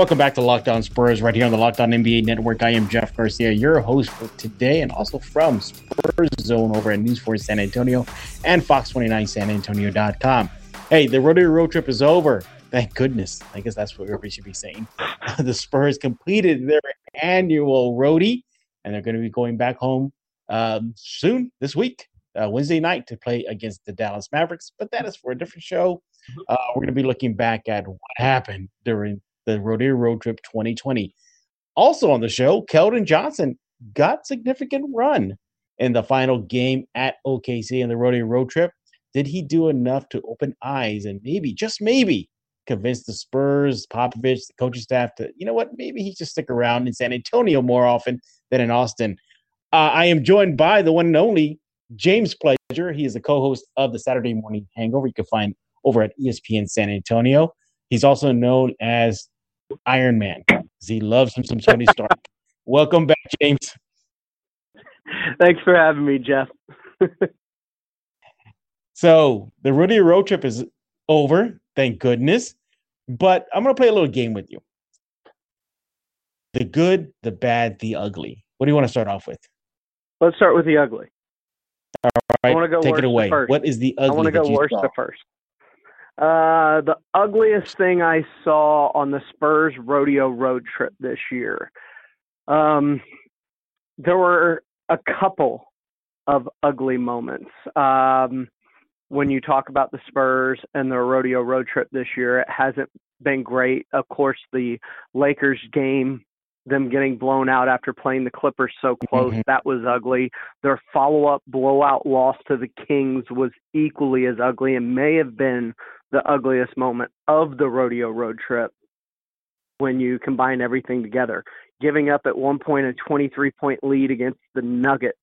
Welcome back to Locked On Spurs right here on the Locked On NBA Network. I am Jeff Garcia, your host for today, and also from Spurs Zone over at News 4 San Antonio and Fox29SanAntonio.com. Hey, the rodeo road trip is over. Thank goodness. I guess that's what everybody should be saying. the Spurs completed their annual roadie, and they're going to be going back home um, soon this week, uh, Wednesday night, to play against the Dallas Mavericks. But that is for a different show. Uh, we're going to be looking back at what happened during the Rodeo Road Trip 2020. Also on the show, Keldon Johnson got significant run in the final game at OKC in the Rodeo Road Trip. Did he do enough to open eyes and maybe, just maybe, convince the Spurs, Popovich, the coaching staff to, you know what, maybe he just stick around in San Antonio more often than in Austin? Uh, I am joined by the one and only James Pledger. He is the co-host of the Saturday Morning Hangover. You can find over at ESPN San Antonio. He's also known as Iron Man. because He loves him some Tony Stark. Welcome back, James. Thanks for having me, Jeff. so the Rodeo road trip is over, thank goodness. But I'm gonna play a little game with you. The good, the bad, the ugly. What do you want to start off with? Let's start with the ugly. All right, I want to go take it away. First. What is the ugly? I want to go worst saw? to first. Uh, the ugliest thing I saw on the Spurs rodeo road trip this year. Um, there were a couple of ugly moments. Um, when you talk about the Spurs and their rodeo road trip this year, it hasn't been great. Of course, the Lakers game them getting blown out after playing the Clippers so close. Mm-hmm. That was ugly. Their follow up blowout loss to the Kings was equally as ugly and may have been the ugliest moment of the rodeo road trip when you combine everything together. Giving up at one point a 23 point lead against the Nuggets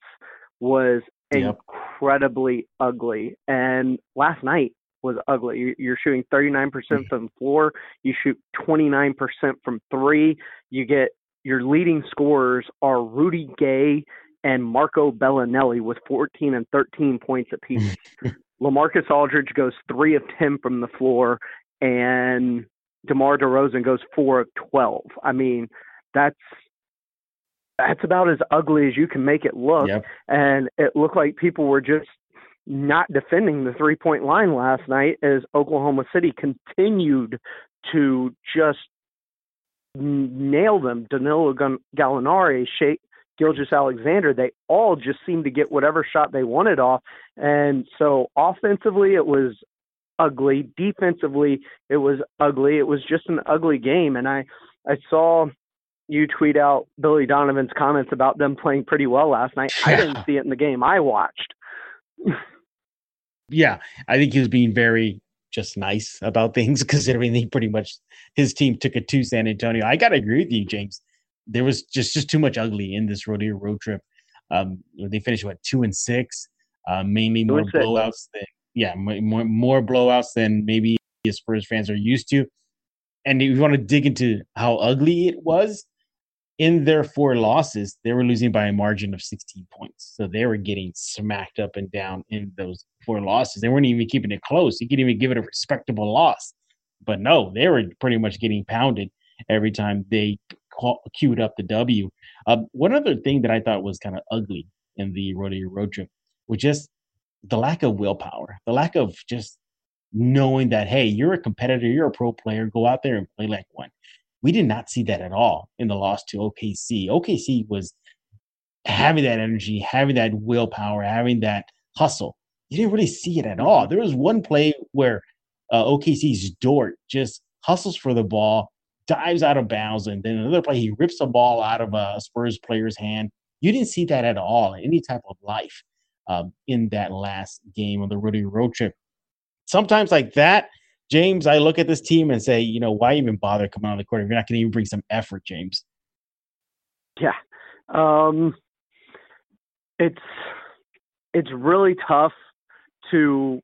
was yep. incredibly ugly. And last night was ugly. You're shooting 39% mm. from the floor. You shoot 29% from three. You get your leading scorers are Rudy Gay and Marco Belinelli with 14 and 13 points apiece. LaMarcus Aldridge goes three of 10 from the floor, and DeMar DeRozan goes four of 12. I mean, that's that's about as ugly as you can make it look. Yep. And it looked like people were just not defending the three point line last night as Oklahoma City continued to just nail them. Danilo Gallinari, Shai Gilgeous-Alexander, they all just seemed to get whatever shot they wanted off. And so offensively, it was ugly. Defensively, it was ugly. It was just an ugly game. And I, I saw you tweet out Billy Donovan's comments about them playing pretty well last night. Yeah. I didn't see it in the game I watched. yeah, I think he was being very just nice about things, considering he pretty much his team took it to San Antonio. I gotta agree with you, James there was just just too much ugly in this rodeo road trip. Um, they finished what two and six, uh, mainly more blowouts than yeah, more more blowouts than maybe Spurs fans are used to. And if you want to dig into how ugly it was, in their four losses, they were losing by a margin of 16 points. So they were getting smacked up and down in those four losses. They weren't even keeping it close. You could even give it a respectable loss. But no, they were pretty much getting pounded every time they queued up the W. Uh, one other thing that I thought was kind of ugly in the rodeo road trip was just the lack of willpower, the lack of just knowing that hey, you're a competitor, you're a pro player, go out there and play like one. We did not see that at all in the loss to OKC. OKC was having that energy, having that willpower, having that hustle. You didn't really see it at all. There was one play where uh, OKC's Dort just hustles for the ball, dives out of bounds, and then another play he rips a ball out of a Spurs player's hand. You didn't see that at all, any type of life um, in that last game of the Rudy road trip. Sometimes like that, James, I look at this team and say, you know, why even bother coming on the court if you're not going to even bring some effort, James? Yeah, um, it's it's really tough to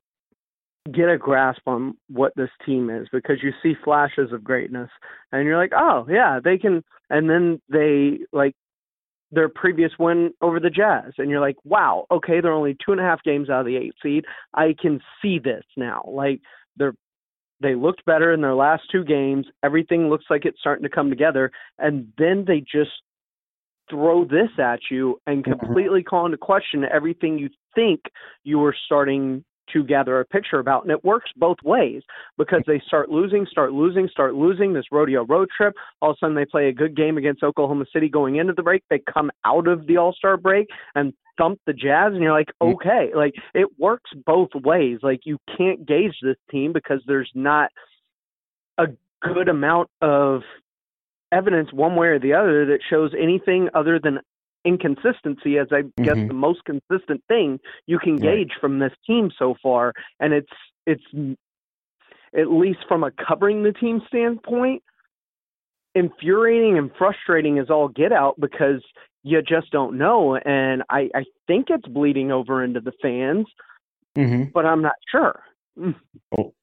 get a grasp on what this team is because you see flashes of greatness and you're like, oh yeah, they can. And then they like their previous win over the Jazz, and you're like, wow, okay, they're only two and a half games out of the eight seed. I can see this now. Like they're they looked better in their last two games. Everything looks like it's starting to come together. And then they just throw this at you and mm-hmm. completely call into question everything you think you were starting to gather a picture about. And it works both ways because they start losing, start losing, start losing this rodeo road trip. All of a sudden, they play a good game against Oklahoma City going into the break. They come out of the All Star break and thump the Jazz, and you're like, okay, like it works both ways. Like you can't gauge this team because there's not a good amount of evidence one way or the other that shows anything other than inconsistency as I mm-hmm. guess the most consistent thing you can gauge right. from this team so far and it's it's at least from a covering the team standpoint infuriating and frustrating as all get out because you just don't know and I I think it's bleeding over into the fans mm-hmm. but I'm not sure Mm.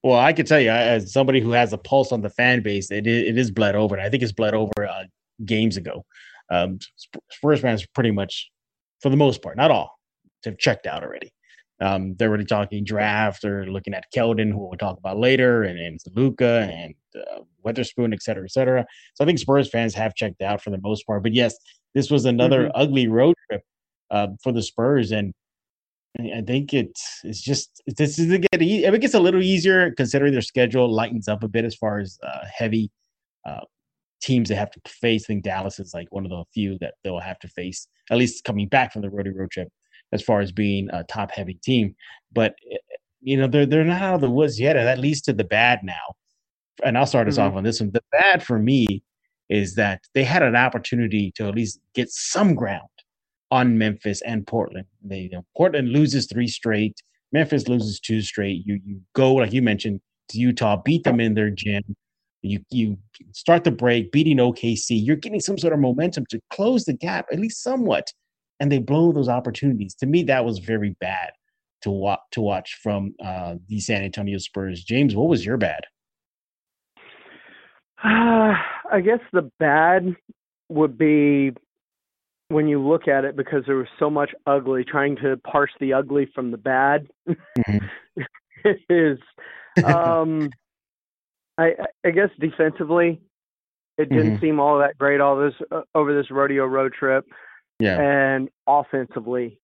Well, I can tell you, as somebody who has a pulse on the fan base, it is, it is bled over. I think it's bled over uh, games ago. Um, Spurs fans pretty much, for the most part, not all, have checked out already. Um, they're already talking draft or looking at Keldon, who we'll talk about later, and, and Luka and uh, Weatherspoon, et cetera, et cetera. So I think Spurs fans have checked out for the most part. But yes, this was another mm-hmm. ugly road trip uh, for the Spurs, and I think it's it's just this is get it gets a little easier considering their schedule lightens up a bit as far as uh, heavy uh, teams they have to face. I think Dallas is like one of the few that they'll have to face at least coming back from the road road trip as far as being a top heavy team. But eh, you know they're they're not out of the woods yet, and that leads to the bad now. And I'll start us mm-hmm. off on this one. The bad for me is that they had an opportunity to at least get some ground on Memphis and Portland. They you know, Portland loses three straight. Memphis loses two straight. You you go like you mentioned to Utah, beat them in their gym. You you start the break, beating OKC. You're getting some sort of momentum to close the gap at least somewhat, and they blow those opportunities. To me, that was very bad to watch to watch from uh, the San Antonio Spurs. James, what was your bad? Uh, I guess the bad would be when you look at it because there was so much ugly trying to parse the ugly from the bad mm-hmm. is um i i guess defensively it didn't mm-hmm. seem all that great all this uh, over this rodeo road trip yeah and offensively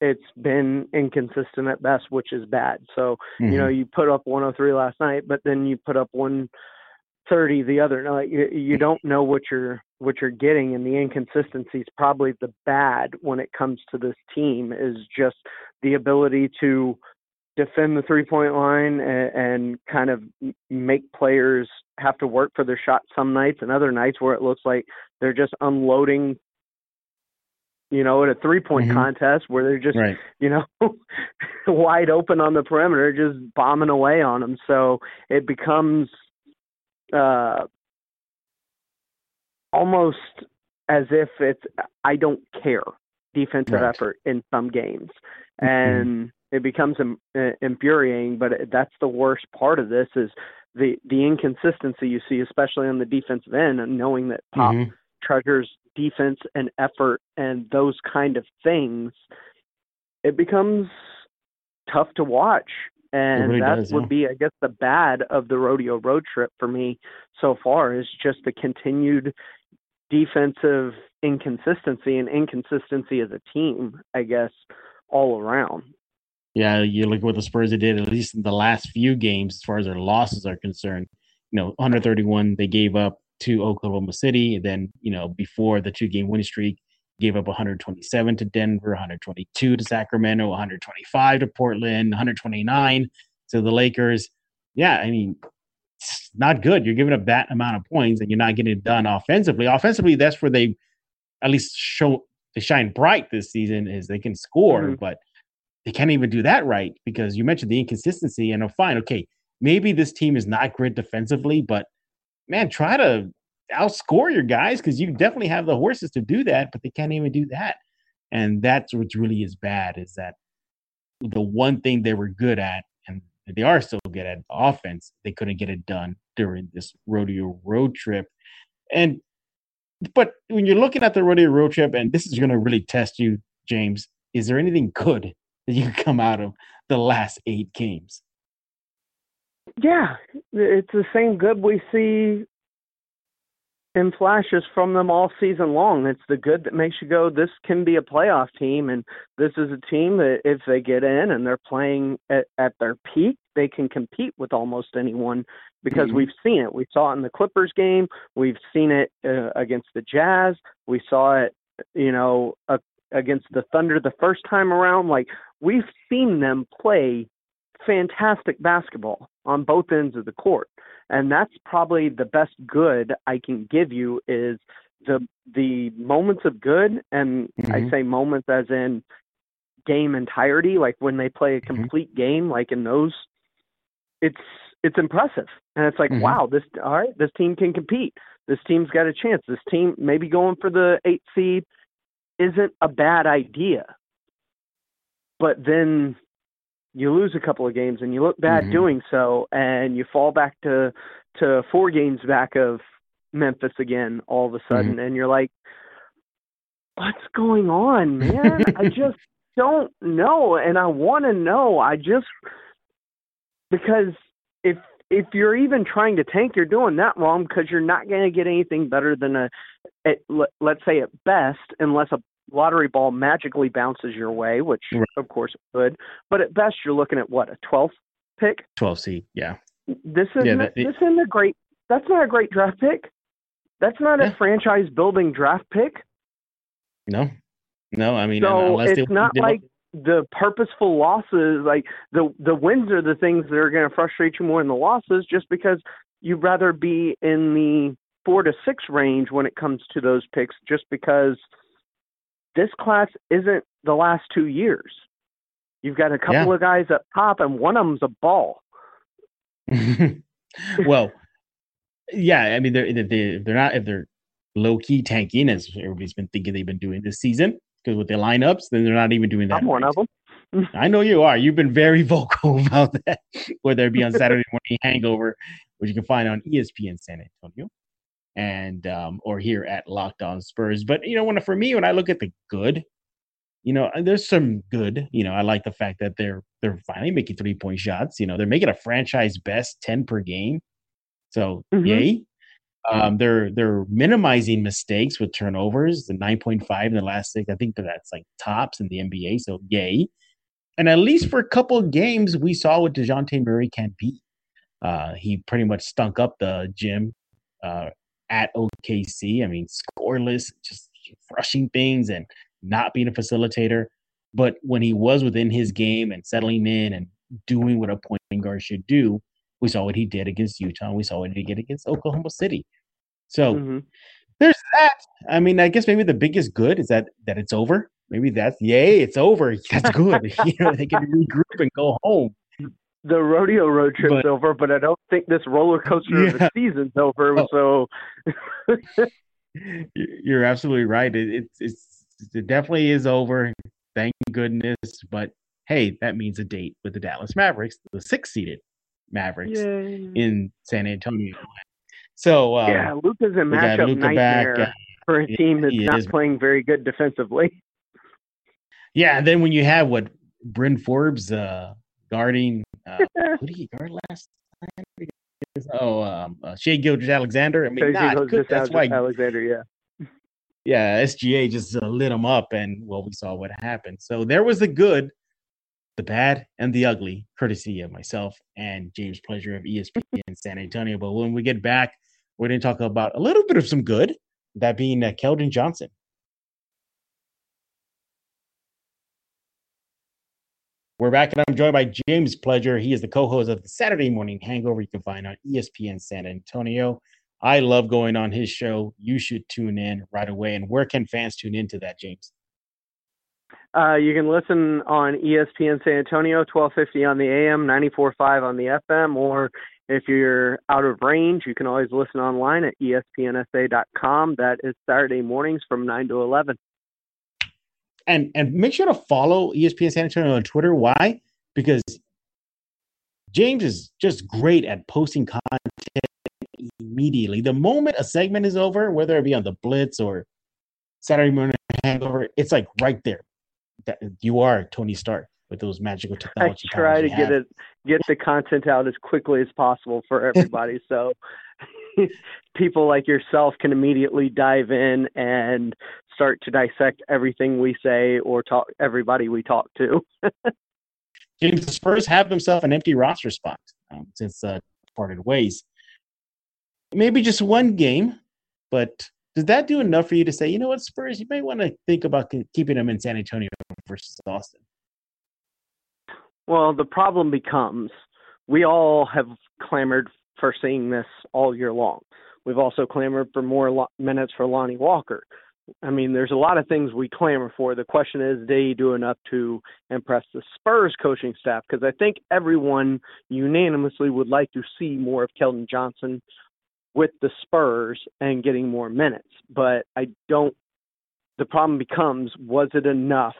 it's been inconsistent at best which is bad so mm-hmm. you know mm-hmm. you put up 103 last night but then you put up 130 the other night you, you don't know what you're what you're getting and the inconsistency is probably the bad when it comes to this team is just the ability to defend the three point line and, and kind of make players have to work for their shot some nights and other nights where it looks like they're just unloading you know, at a three point mm-hmm. contest where they're just, right. you know, wide open on the perimeter, just bombing away on them. So it becomes uh, almost as if it's I don't care defensive right. effort in some games, mm-hmm. and it becomes uh, infuriating. But that's the worst part of this is the the inconsistency you see, especially on the defensive end, and knowing that Pop mm-hmm. treasures defense and effort and those kind of things. It becomes tough to watch and really that does, would yeah. be i guess the bad of the rodeo road trip for me so far is just the continued defensive inconsistency and inconsistency as a team, I guess, all around. Yeah, you look at what the Spurs did at least in the last few games as far as their losses are concerned. You know, 131 they gave up to Oklahoma City, and then you know before the two game winning streak, gave up 127 to Denver, 122 to Sacramento, 125 to Portland, 129 to the Lakers. Yeah, I mean, it's not good. You're giving up that amount of points and you're not getting it done offensively. Offensively, that's where they at least show they shine bright this season is they can score, mm-hmm. but they can't even do that right because you mentioned the inconsistency and oh, fine, okay, maybe this team is not great defensively, but man, try to outscore your guys because you definitely have the horses to do that, but they can't even do that. And that's what really is bad is that the one thing they were good at and they are still good at offense. They couldn't get it done during this rodeo road trip. And but when you're looking at the rodeo road trip, and this is going to really test you, James, is there anything good that you come out of the last eight games? Yeah, it's the same good we see in flashes from them all season long. It's the good that makes you go, this can be a playoff team, and this is a team that if they get in and they're playing at, at their peak, they can compete with almost anyone because mm-hmm. we've seen it. We saw it in the Clippers game. We've seen it uh, against the Jazz. We saw it, you know, uh, against the Thunder the first time around. Like we've seen them play fantastic basketball on both ends of the court. And that's probably the best good I can give you is the the moments of good and mm-hmm. I say moments as in game entirety, like when they play a mm-hmm. complete mm-hmm. game, like in those it's it's impressive. And it's like, mm-hmm. wow, this all right, this team can compete. This team's got a chance. This team maybe going for the eight seed isn't a bad idea. But then you lose a couple of games and you look bad mm-hmm. doing so and you fall back to to four games back of Memphis again all of a sudden mm-hmm. and you're like what's going on man I just don't know and I want to know I just because if if you're even trying to tank you're doing that wrong because you're not going to get anything better than a at, let's say at best unless a lottery ball magically bounces your way, which right. of course it could. But at best, you're looking at what a 12th pick. 12 seed, yeah. This isn't yeah, that, this isn't a great. That's not a great draft pick. That's not yeah. a franchise building draft pick. No, no. I mean, so it's they, not they, like the purposeful losses. Like the the wins are the things that are going to frustrate you more than the losses, just because you'd rather be in the four to six range when it comes to those picks, just because this class isn't the last two years. You've got a couple yeah. of guys up top, and one of them's a ball. well, yeah, I mean they're they're they're not if they're low key tanking as everybody's been thinking they've been doing this season because with their lineups, then they're not even doing that. I'm one of them. I know you are. You've been very vocal about that, whether it be on Saturday morning hangover, which you can find on ESPN San Antonio and um, or here at Locked On Spurs. But you know, when for me, when I look at the good, you know, there's some good. You know, I like the fact that they're they're finally making three point shots. You know, they're making a franchise best ten per game. So mm-hmm. yay. Um, they're they're minimizing mistakes with turnovers. The nine point five in the last six, I think that that's like tops in the NBA. So yay. And at least for a couple of games, we saw what Dejounte Murray can be. Uh, he pretty much stunk up the gym uh, at OKC. I mean, scoreless, just rushing things and not being a facilitator. But when he was within his game and settling in and doing what a point guard should do, we saw what he did against Utah. We saw what he did against Oklahoma City. So mm-hmm. there's that. I mean, I guess maybe the biggest good is that that it's over. Maybe that's yay, it's over. That's good. you know, they can regroup and go home the rodeo road trip's but, over, but I don't think this roller coaster yeah. of the season's over. Oh. So you're absolutely right. It, it's it's it definitely is over. Thank goodness. But hey, that means a date with the Dallas Mavericks, the six seeded Mavericks Yay. in San Antonio. So um, yeah, Luka's a matchup Luka nightmare back. for a team that's not is. playing very good defensively. Yeah, and then when you have what Bryn Forbes uh, guarding uh, who did he guard last time? Oh, um, uh, Shai Gilgeous-Alexander. I mean, not good. That's why Alexander. Yeah. Yeah, SGA just uh, lit him up, and well, we saw what happened. So there was the good, the bad, and the ugly, courtesy of myself and James Pledger of ESPN in San Antonio. But when we get back, we're going to talk about a little bit of some good, that being uh, Keldon Johnson. We're back, and I'm joined by James Pledger. He is the co-host of the Saturday Morning Hangover. You can find on ESPN San Antonio. I love going on his show. You should tune in right away. And where can fans tune into that, James? Uh, you can listen on ESPN San Antonio, 1250 on the AM, 94.5 on the FM, or if you're out of range, you can always listen online at espnsa.com. That is Saturday mornings from 9 to 11 and and make sure to follow ESPN San Antonio on Twitter. Why? Because James is just great at posting content immediately. The moment a segment is over, whether it be on the Blitz or Saturday morning hangover, it's like right there. That you are Tony Stark. with those magical technology. I try to get it, get the content out as quickly as possible for everybody, so people like yourself can immediately dive in and start to dissect everything we say or talk everybody we talk to. James, the Spurs have themselves an empty roster spot um, since uh, parted ways. Maybe just one game, but does that do enough for you to say, you know what, Spurs, you may want to think about keeping them in San Antonio versus Austin? Well, the problem becomes we all have clamored for seeing this all year long. We've also clamored for more lo- minutes for Lonnie Walker. I mean, there's a lot of things we clamor for. The question is, did he do enough to impress the Spurs coaching staff? Because I think everyone unanimously would like to see more of Keldon Johnson with the Spurs and getting more minutes. But I don't. The problem becomes, was it enough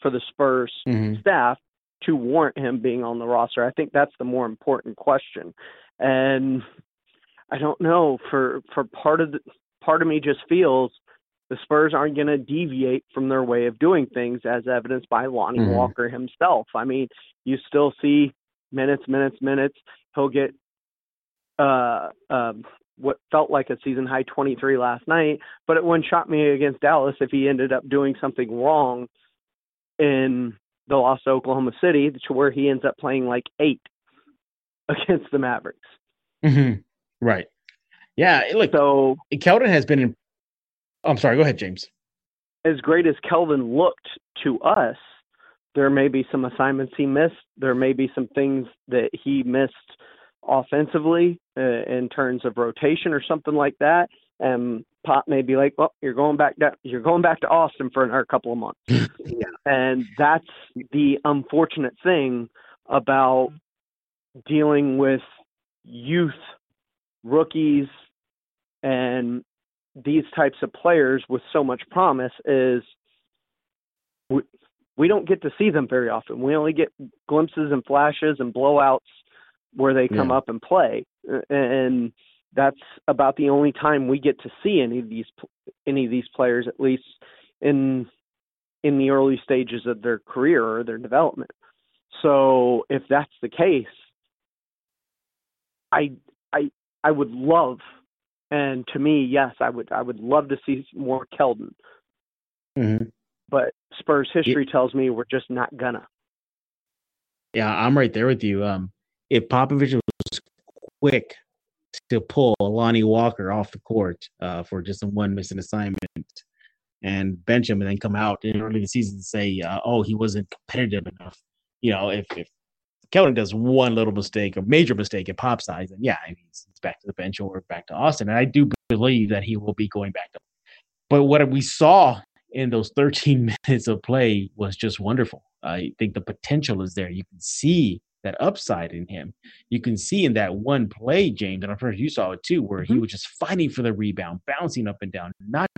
for the Spurs mm-hmm. staff to warrant him being on the roster? I think that's the more important question. And I don't know for for part of the part of me just feels the Spurs aren't going to deviate from their way of doing things, as evidenced by Lonnie mm-hmm. Walker himself. I mean, you still see minutes, minutes, minutes. He'll get uh, um, what felt like a season high 23 last night, but it wouldn't shock me against Dallas if he ended up doing something wrong in the loss to Oklahoma City to where he ends up playing like eight against the Mavericks. Mm-hmm. Right. Yeah. Look, so Keldon has been in. I'm sorry. Go ahead, James. As great as Kelvin looked to us, there may be some assignments he missed. There may be some things that he missed offensively uh, in terms of rotation or something like that. And Pop may be like, "Well, you're going back to you're going back to Austin for another couple of months," yeah. and that's the unfortunate thing about dealing with youth rookies and these types of players with so much promise is we, we don't get to see them very often. We only get glimpses and flashes and blowouts where they come yeah. up and play, and that's about the only time we get to see any of these any of these players, at least in in the early stages of their career or their development. So if that's the case, I I I would love, and to me, yes, I would I would love to see more Keldon. Mm-hmm. But Spurs history yeah. tells me we're just not gonna. Yeah, I'm right there with you. Um, if Popovich was quick to pull Lonnie Walker off the court uh, for just one missing assignment and bench him, and then come out in early the season and say, uh, "Oh, he wasn't competitive enough." You know, if if Keldon does one little mistake, a major mistake at pop size, and yeah, he's back to the bench or back to Austin. And I do believe that he will be going back to. But what we saw in those 13 minutes of play was just wonderful. I think the potential is there. You can see that upside in him. You can see in that one play, James, and I'm sure you saw it too, where mm-hmm. he was just fighting for the rebound, bouncing up and down, not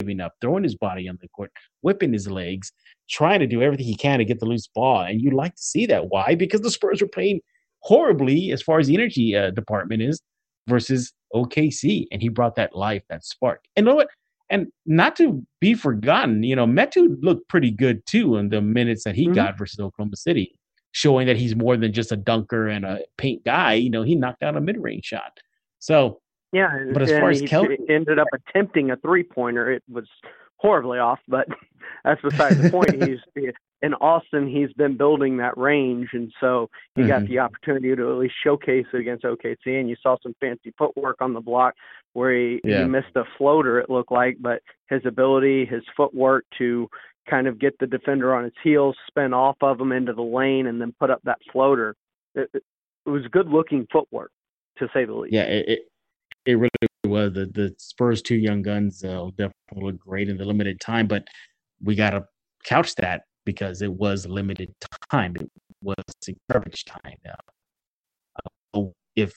giving up, throwing his body on the court, whipping his legs, trying to do everything he can to get the loose ball. And you like to see that. Why? Because the Spurs were playing horribly as far as the energy uh, department is versus OKC. And he brought that life, that spark. And you know what? And not to be forgotten, you know, Metu looked pretty good too in the minutes that he mm-hmm. got versus Oklahoma City showing that he's more than just a dunker and a paint guy. You know, he knocked out a mid range shot. So yeah, but as far as Kel ended up attempting a three pointer, it was horribly off. But that's beside the point. he's in Austin. He's been building that range, and so he mm-hmm. got the opportunity to at least showcase it against OKC. And you saw some fancy footwork on the block where he, yeah. he missed a floater. It looked like, but his ability, his footwork to kind of get the defender on his heels, spin off of him into the lane, and then put up that floater. It, it, was good looking footwork, to say the least. Yeah, it it really was. The the Spurs two young guns uh, definitely look great in the limited time, but we got to couch that because it was limited time. It was garbage time. Uh, if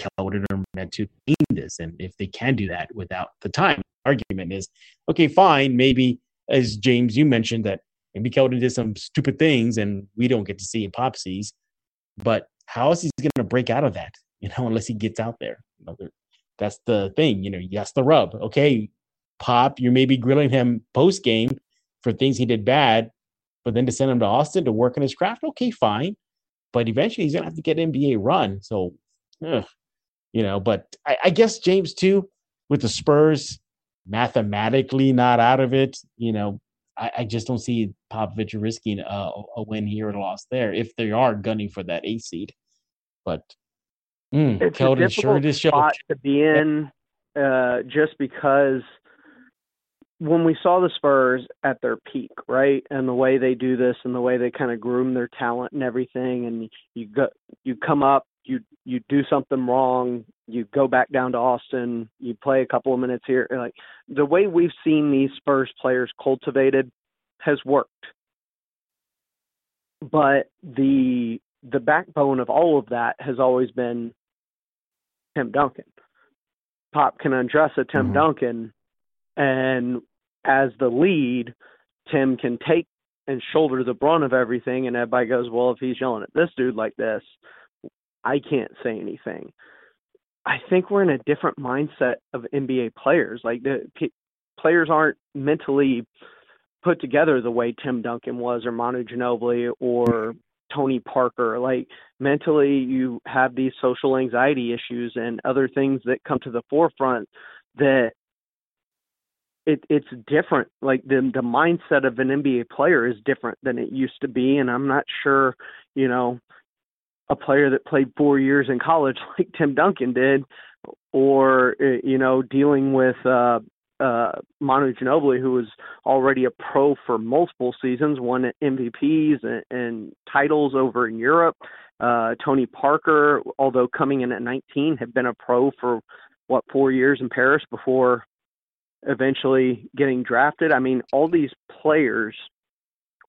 Keldon are meant to mean this, and if they can do that without the time, argument is okay. Fine, maybe as James, you mentioned that maybe Keldon did some stupid things and we don't get to see in pop sees. But how is he going to break out of that? You know, unless he gets out there. You know, that's the thing. You know, that's the rub. Okay, Pop, you may be grilling him post game for things he did bad, But then to send him to Austin to work on his craft, okay, fine. But eventually he's gonna have to get NBA run. So, ugh, you know. But I, I guess James too with the Spurs mathematically not out of it. You know, I, I just don't see Popovich risking a, a, win here or a loss there if they are gunning for that eight seed. But mm, it's Keldon a difficult sure spot to be in, uh, just because when we saw the Spurs at their peak, right, and the way they do this and the way they kind of groom their talent and everything, and you go, you come up, you you do something wrong, you go back down to Austin, you play a couple of minutes here. Like the way we've seen these Spurs players cultivated has worked. But the the backbone of all of that has always been Tim Duncan. Pop can undress a Tim mm-hmm. Duncan and as the lead, Tim can take and shoulder the brunt of everything and everybody goes, Well, if he's yelling at this dude like this, I can't say anything. I think we're in a different mindset of NBA players. Like the p- players aren't mentally put together the way Tim Duncan was, or Manu Ginobili, or Tony Parker. Like mentally, you have these social anxiety issues and other things that come to the forefront that it it's different. Like the the mindset of an NBA player is different than it used to be, and I'm not sure, you know, a player that played four years in college like Tim Duncan did, or uh, you know dealing with uh, uh, Manu Ginobili, who was already a pro for multiple seasons, won MVPs and, and titles over in Europe. Uh, Tony Parker, although coming in at 19, had been a pro for what four years in Paris before eventually getting drafted. I mean, all these players,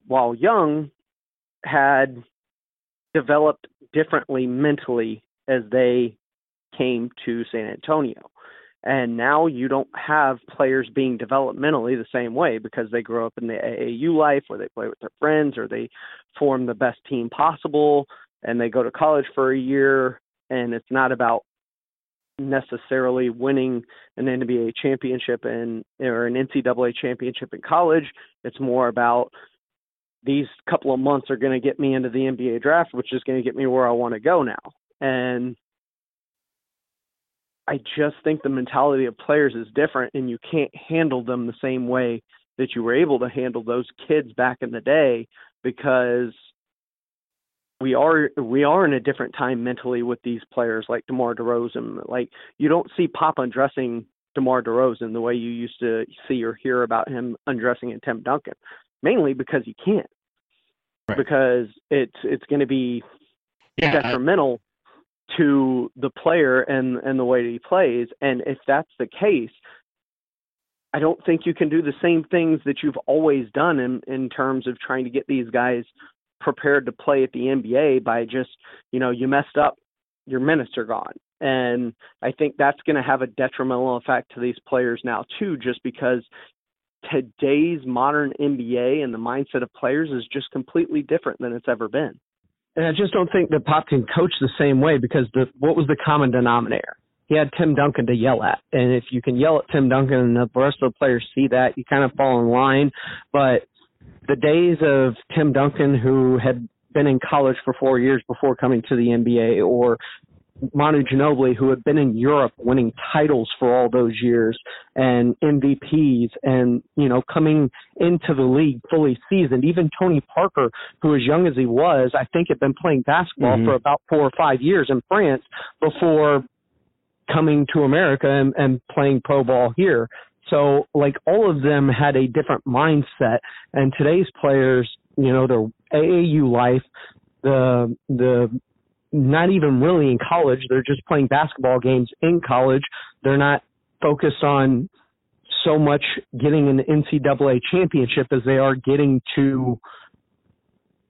while young, had developed differently mentally as they came to San Antonio. And now you don't have players being developmentally the same way because they grow up in the AAU life where they play with their friends or they form the best team possible and they go to college for a year and it's not about necessarily winning an NBA championship and or an NCAA championship in college. It's more about these couple of months are going to get me into the NBA draft, which is going to get me where I want to go now. And I just think the mentality of players is different, and you can't handle them the same way that you were able to handle those kids back in the day because we are we are in a different time mentally with these players like DeMar DeRozan. Like you don't see Pop undressing DeMar DeRozan the way you used to see or hear about him undressing in Tim Duncan mainly because you can't. Right. Because it's it's going to be yeah, detrimental I... to the player and and the way that he plays. And if that's the case, I don't think you can do the same things that you've always done in in terms of trying to get these guys prepared to play at the NBA by just you know you messed up, your minutes are gone. And I think that's going to have a detrimental effect to these players now too, just because today's modern NBA and the mindset of players is just completely different than it's ever been. And I just don't think that Pop can coach the same way because the what was the common denominator? He had Tim Duncan to yell at. And if you can yell at Tim Duncan and the rest of the players see that, you kind of fall in line. But the days of Tim Duncan who had been in college for four years before coming to the NBA or Manu Ginobili, who had been in Europe winning titles for all those years and MVPs and, you know, coming into the league fully seasoned. Even Tony Parker, who as young as he was, I think had been playing basketball mm-hmm. for about four or five years in France before coming to America and, and playing pro ball here. So like all of them had a different mindset and today's players, you know, their AAU life, the the not even really in college. They're just playing basketball games in college. They're not focused on so much getting an NCAA championship as they are getting to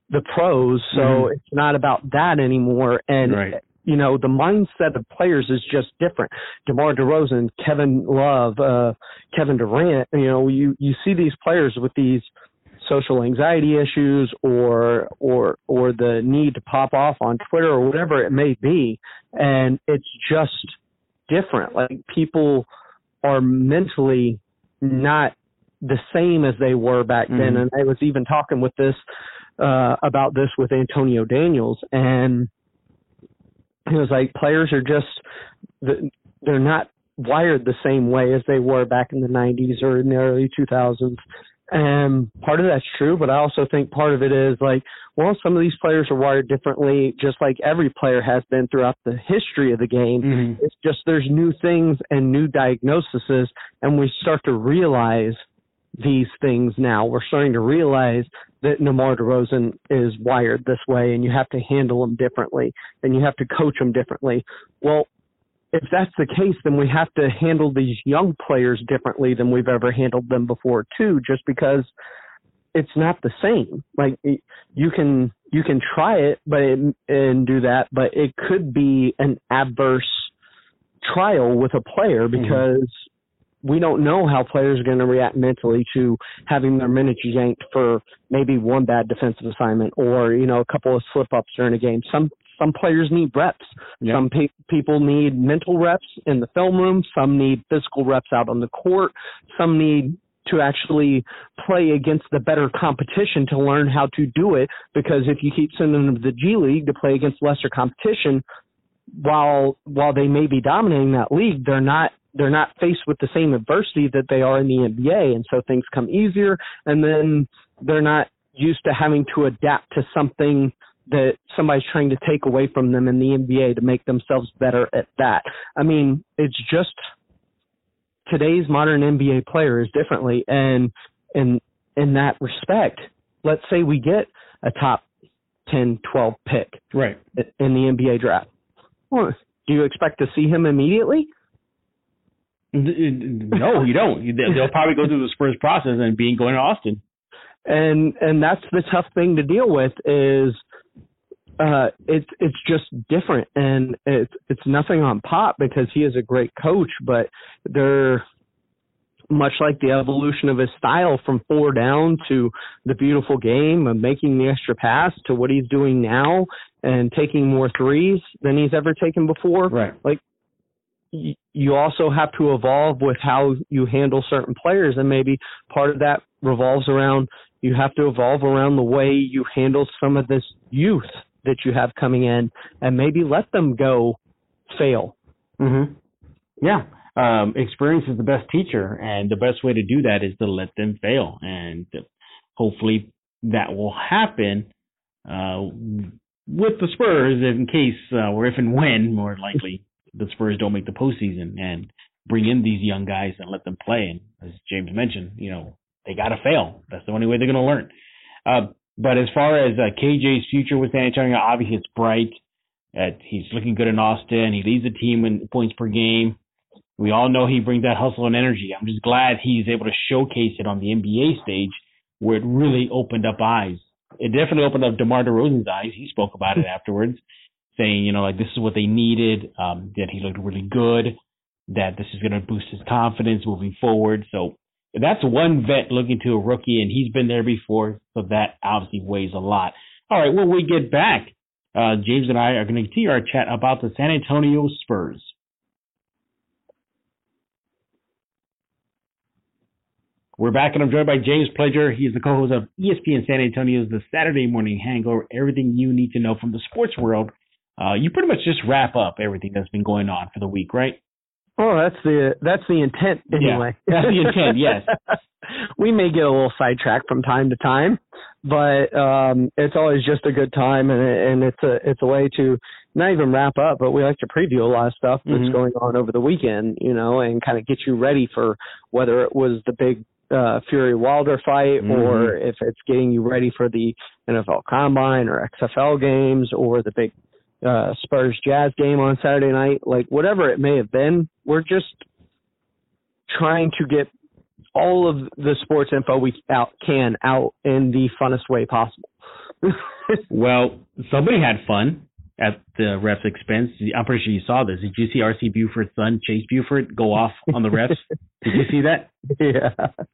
the pros. So mm-hmm. it's not about that anymore. And right. you know, the mindset of players is just different. DeMar DeRozan, Kevin Love, uh, Kevin Durant, you know, you, you see these players with these social anxiety issues or or or the need to pop off on Twitter or whatever it may be and it's just different like people are mentally not the same as they were back mm-hmm. then. And I was even talking with this uh, about this with Antonio Daniels, and it was like, players are just they're not wired the same way as they were back in the 90s or in the early 2000s. And part of that's true, but I also think part of it is like, well, some of these players are wired differently, just like every player has been throughout the history of the game. Mm-hmm. It's just there's new things and new diagnoses, and we start to realize these things now. We're starting to realize that DeMar DeRozan is wired this way, and you have to handle him differently, and you have to coach him differently. Well, if that's the case, then we have to handle these young players differently than we've ever handled them before too, just because it's not the same. Like you can you can try it, but it, and do that, but it could be an adverse trial with a player mm-hmm. because mm-hmm. we don't know how players are going to react mentally to having their minutes yanked for maybe one bad defensive assignment or you know a couple of slip ups during a game. Some some players need reps. Yep. Some pe- people need mental reps in the film room. Some need physical reps out on the court. Some need to actually play against the better competition to learn how to do it. Because if you keep sending them to the G League to play against lesser competition, while while they may be dominating that league, they're not they're not faced with the same adversity that they are in the NBA, and so things come easier. And then they're not used to having to adapt to something that somebody's trying to take away from them in the NBA to make themselves better at that. I mean, it's just today's modern NBA player is differently and in in that respect, let's say we get a top 10, 12 pick right in the NBA draft. Well, do you expect to see him immediately? No, you don't. They'll probably go through the Spurs process and being going to Austin. And and that's the tough thing to deal with is uh, it's it's just different, and it's it's nothing on Pop because he is a great coach, but they're much like the evolution of his style from four down to the beautiful game of making the extra pass to what he's doing now and taking more threes than he's ever taken before. Right. Like you also have to evolve with how you handle certain players and maybe part of that revolves around you have to evolve around the way you handle some of this youth that you have coming in and maybe let them go fail. Mhm. Yeah. Um, experience is the best teacher, and the best way to do that is to let them fail, and hopefully that will happen uh, with the Spurs in case, uh, or if and when, more likely, the Spurs don't make the postseason and bring in these young guys and let them play. And as James mentioned, you know, they got to fail. That's the only way they're going to learn. Uh, but as far as uh, KJ's future with San Antonio, obviously it's bright. Uh, he's looking good in Austin. He leads the team in points per game. We all know he brings that hustle and energy. I'm just glad he's able to showcase it on the NBA stage where it really opened up eyes. It definitely opened up DeMar DeRozan's eyes. He spoke about it afterwards, saying, you know, like this is what they needed, um, that he looked really good, that this is going to boost his confidence moving forward. So that's one vet looking to a rookie, and he's been there before, so that obviously weighs a lot. All right, when we get back, uh, James and I are going to continue our chat about the San Antonio Spurs. We're back, and I'm joined by James Pledger. He's the co-host of ESPN San Antonio's The Saturday Morning Hangover. Everything you need to know from the sports world. Uh, you pretty much just wrap up everything that's been going on for the week, right? Oh, that's the that's the intent anyway. Yeah, that's the intent. Yes. we may get a little sidetracked from time to time, but um, it's always just a good time, and and it's a it's a way to not even wrap up, but we like to preview a lot of stuff that's mm-hmm. going on over the weekend, you know, and kind of get you ready for whether it was the big uh, Fury Wilder fight mm-hmm. or if it's getting you ready for the NFL Combine or XFL games or the big uh, Spurs Jazz game on Saturday night, like whatever it may have been, we're just trying to get all of the sports info we out can out in the funnest way possible. well, somebody had fun at the refs' expense. I'm pretty sure you saw this. Did you see R.C. Buford's son, Chase Buford, go off on the refs? Did you see that? Yeah.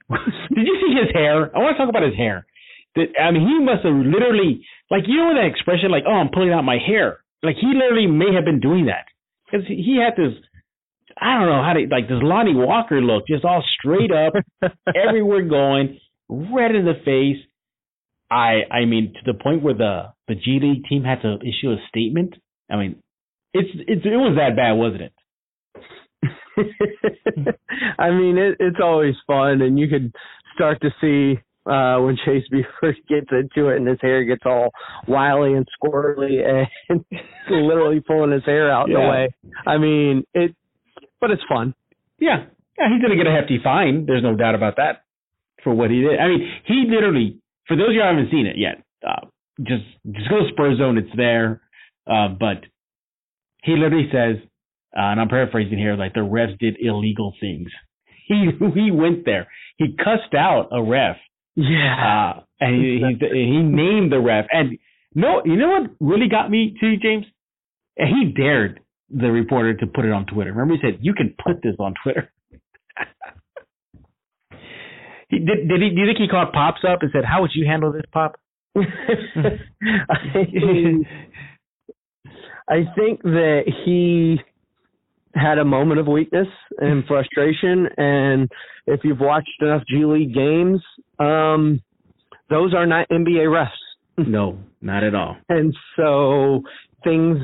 Did you see his hair? I want to talk about his hair. I mean, he must have literally, like, you know that expression, like, oh, I'm pulling out my hair. Like he literally may have been doing that because he had this. I don't know how to like does Lonnie Walker look just all straight up everywhere going, red in the face. I I mean to the point where the the G League team had to issue a statement. I mean, it's it's it was that bad, wasn't it? I mean, it, it's always fun, and you could start to see uh when Chase Buford gets into it and his hair gets all wily and squirrely and literally pulling his hair out Yeah. the way. I mean, it but it's fun. Yeah, yeah, he's gonna get a hefty fine. There's no doubt about that for what he did. I mean, he literally. For those of you who haven't seen it yet, uh, just just go to Spurs Zone. It's there. Uh, but he literally says, uh, and I'm paraphrasing here, like the refs did illegal things. He he went there. He cussed out a ref, Yeah. uh, and he, he he named the ref. And no, you know what really got me to James? He dared the reporter to put it on Twitter. Remember, he said, "You can put this on Twitter." he did. Did he? Do you think he called pops up and said, "How would you handle this, pop?" I, I think that he had a moment of weakness and frustration and if you've watched enough G League games, um those are not NBA refs. no, not at all. And so things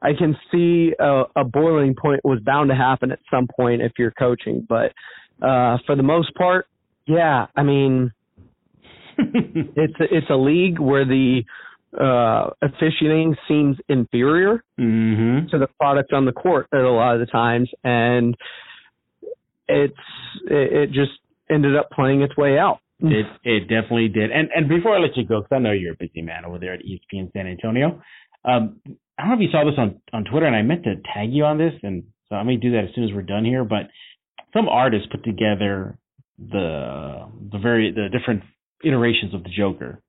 I can see a, a boiling point was bound to happen at some point if you're coaching, but uh for the most part, yeah, I mean it's a, it's a league where the uh officiating seems inferior mm-hmm. to the product on the court at a lot of the times and it's it, it just ended up playing its way out It it definitely did. And and before I let you go, because I know you're a busy man over there at ESPN San Antonio, um, I don't know if you saw this on on Twitter, and I meant to tag you on this, and so I may do that as soon as we're done here. But some artists put together the the very the different iterations of the Joker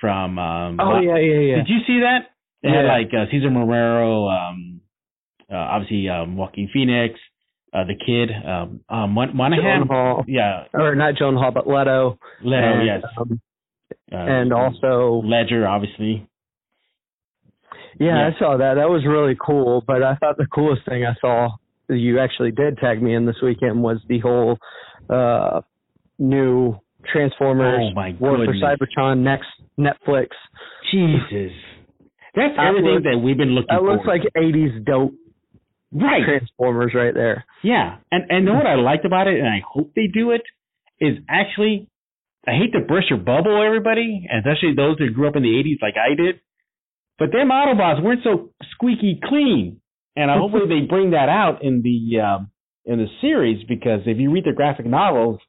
from. Um, oh yeah yeah yeah Did you see that? Had Yeah. like uh, Cesar Romero, um, uh, obviously um, Joaquin Phoenix, uh, the kid, um, um, Monaghan. Joan Hall Yeah, or not Joan Hall but Leto Leto. and, yes, um, uh, and also Ledger, obviously. yeah, Yeah. I saw that that was really cool but I thought the coolest thing I saw you actually did tag me in this weekend was the whole uh new Transformers Oh my War for. Cybertron next Netflix Jesus, that's That everything looks- that we've been looking. that looks forward like 80s dope. Right. Transformers right there. Yeah, and and know what I liked about it, and I hope they do it, is actually, I hate to burst your bubble, everybody, especially those that grew up in the '80s like I did, but them Autobots weren't so squeaky clean, and I hopefully they bring that out in the um, in the series because if you read the graphic novels,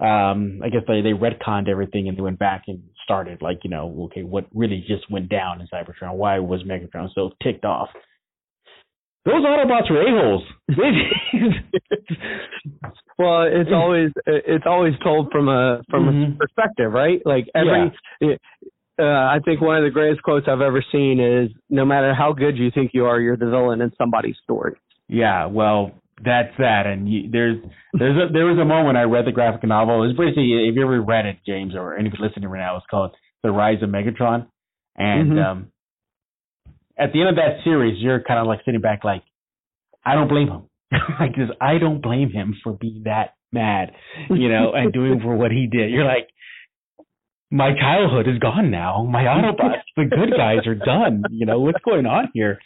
um, I guess they they retconned everything and they went back and started like you know okay what really just went down in Cybertron, why was Megatron so ticked off. Those Autobots were a-holes. Well, it's always it's always told from a from Mhm. a perspective, right? Like every uh, I think one of the greatest quotes I've ever seen is no matter how good you think you are, you're the villain in somebody's story. Yeah, well, that's that. And you, there's there's a, there was a moment I read the graphic novel. It's basically if you ever read it, James, or anybody listening right now, it's called The Rise of Megatron. And Mhm. um, at the end of that series, you're kind of like sitting back, like, I don't blame him. like this, I don't blame him for being that mad, you know, and doing for what he did. You're like. My childhood is gone now. My Autobots, the good guys, are done. You know what's going on here?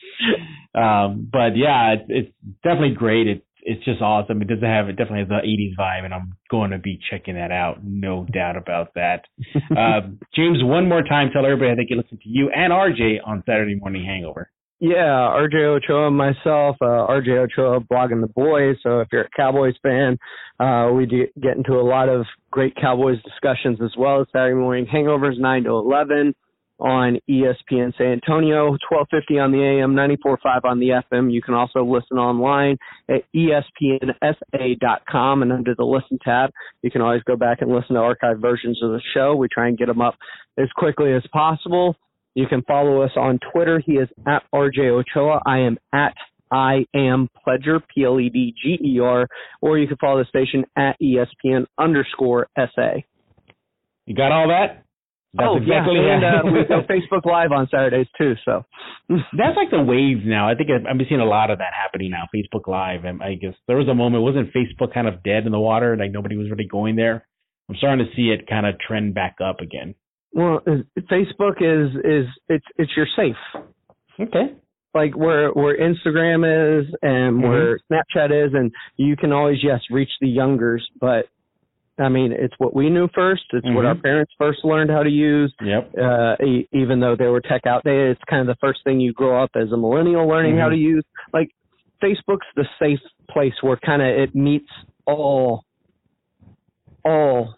Um, but yeah, it's, it's definitely great. It's it's just awesome. It doesn't have it definitely has the '80s vibe, and I'm going to be checking that out. No doubt about that. um, James, one more time, tell everybody how they can listen to you and RJ on Saturday Morning Hangover. Yeah, RJ Ochoa and myself, uh, RJ Ochoa blogging the boys. So if you're a Cowboys fan, uh, we do get into a lot of great Cowboys discussions as well as Saturday morning hangovers, 9 to 11 on ESPN San Antonio, 1250 on the AM, 94.5 on the FM. You can also listen online at espnsa.com and under the listen tab, you can always go back and listen to archived versions of the show. We try and get them up as quickly as possible. You can follow us on Twitter. He is at RJ Ochoa. I am at I am Pledger, P L E D G E R, or you can follow the station at ESPN underscore SA. You got all that? That's oh exactly yeah, and uh, we go Facebook Live on Saturdays too. So that's like the wave now. I think I'm seeing a lot of that happening now. Facebook Live, and I guess there was a moment wasn't Facebook kind of dead in the water, like nobody was really going there. I'm starting to see it kind of trend back up again. Well, Facebook is is it's it's your safe. Okay. Like where where Instagram is and mm-hmm. where Snapchat is, and you can always yes reach the youngers, but I mean, it's what we knew first. It's mm-hmm. what our parents first learned how to use. Yep. Uh, e- even though they were tech outdated, it's kind of the first thing you grow up as a millennial learning mm-hmm. how to use. Like, Facebook's the safe place where kind of it meets all, all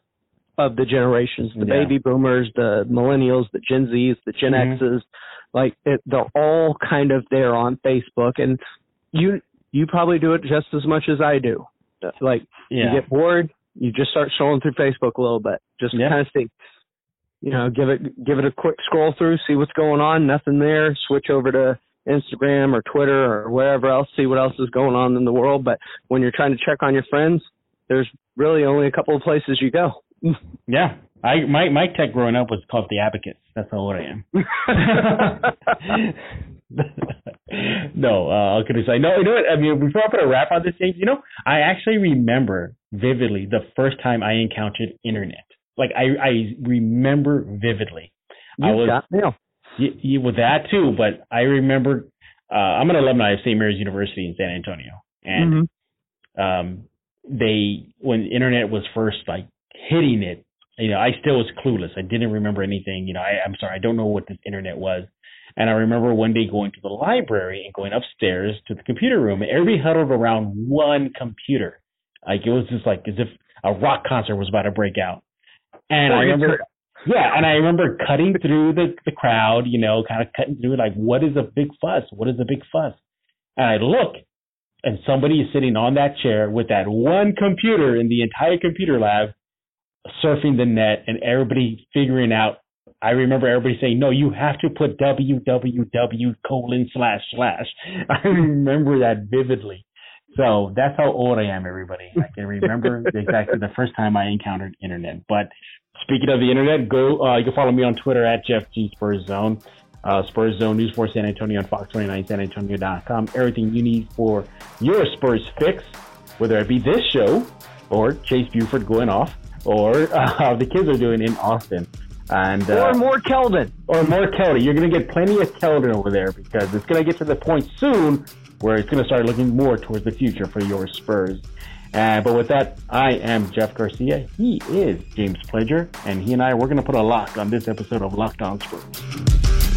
of the generations, the yeah. baby boomers, the millennials, the Gen Zs, the Gen mm-hmm. Xs. Like, it, they're all kind of there on Facebook, and you you probably do it just as much as I do. Like, yeah. you get bored, you just start scrolling through Facebook a little bit, just yeah. kind of see, you know, give it give it a quick scroll through, see what's going on. Nothing there. Switch over to Instagram or Twitter or wherever else, see what else is going on in the world. But when you're trying to check on your friends, there's really only a couple of places you go. yeah, I my my tech growing up was called the Advocates. That's how old I am. no, uh, I could say no. You know what? I mean, before I put a wrap on this thing, you know, I actually remember vividly the first time I encountered internet. Like I, I remember vividly. You I was, got mail. You, you, with that too, but I remember. Uh, I'm an alumni of St. Mary's University in San Antonio, and mm-hmm. um, they when internet was first like hitting it, you know, I still was clueless. I didn't remember anything. You know, I, I'm sorry, I don't know what this internet was. And I remember one day going to the library and going upstairs to the computer room, and everybody huddled around one computer. Like it was just like as if a rock concert was about to break out. And I remember, yeah, and I remember cutting through the the crowd, you know, kind of cutting through like, what is a big fuss? What is a big fuss? And I look, and somebody is sitting on that chair with that one computer in the entire computer lab, surfing the net, and everybody figuring out. I remember everybody saying, "No, you have to put www colon slash slash." I remember that vividly. So that's how old I am, everybody. I can remember exactly the first time I encountered internet. But speaking of the internet, go. Uh, you can follow me on Twitter at Jeff G Spurs Zone. Uh, Spurs Zone News for San Antonio on Fox29SanAntonio.com. Everything you need for your Spurs fix, whether it be this show or Chase Buford going off or uh, the kids are doing in Austin. And, uh, or more Keldon. Or more Keldon. You're going to get plenty of Keldon over there because it's going to get to the point soon where it's going to start looking more towards the future for your Spurs. Uh, but with that, I am Jeff Garcia. He is James Pledger, and he and I we're going to put a lock on this episode of Locked On Spurs.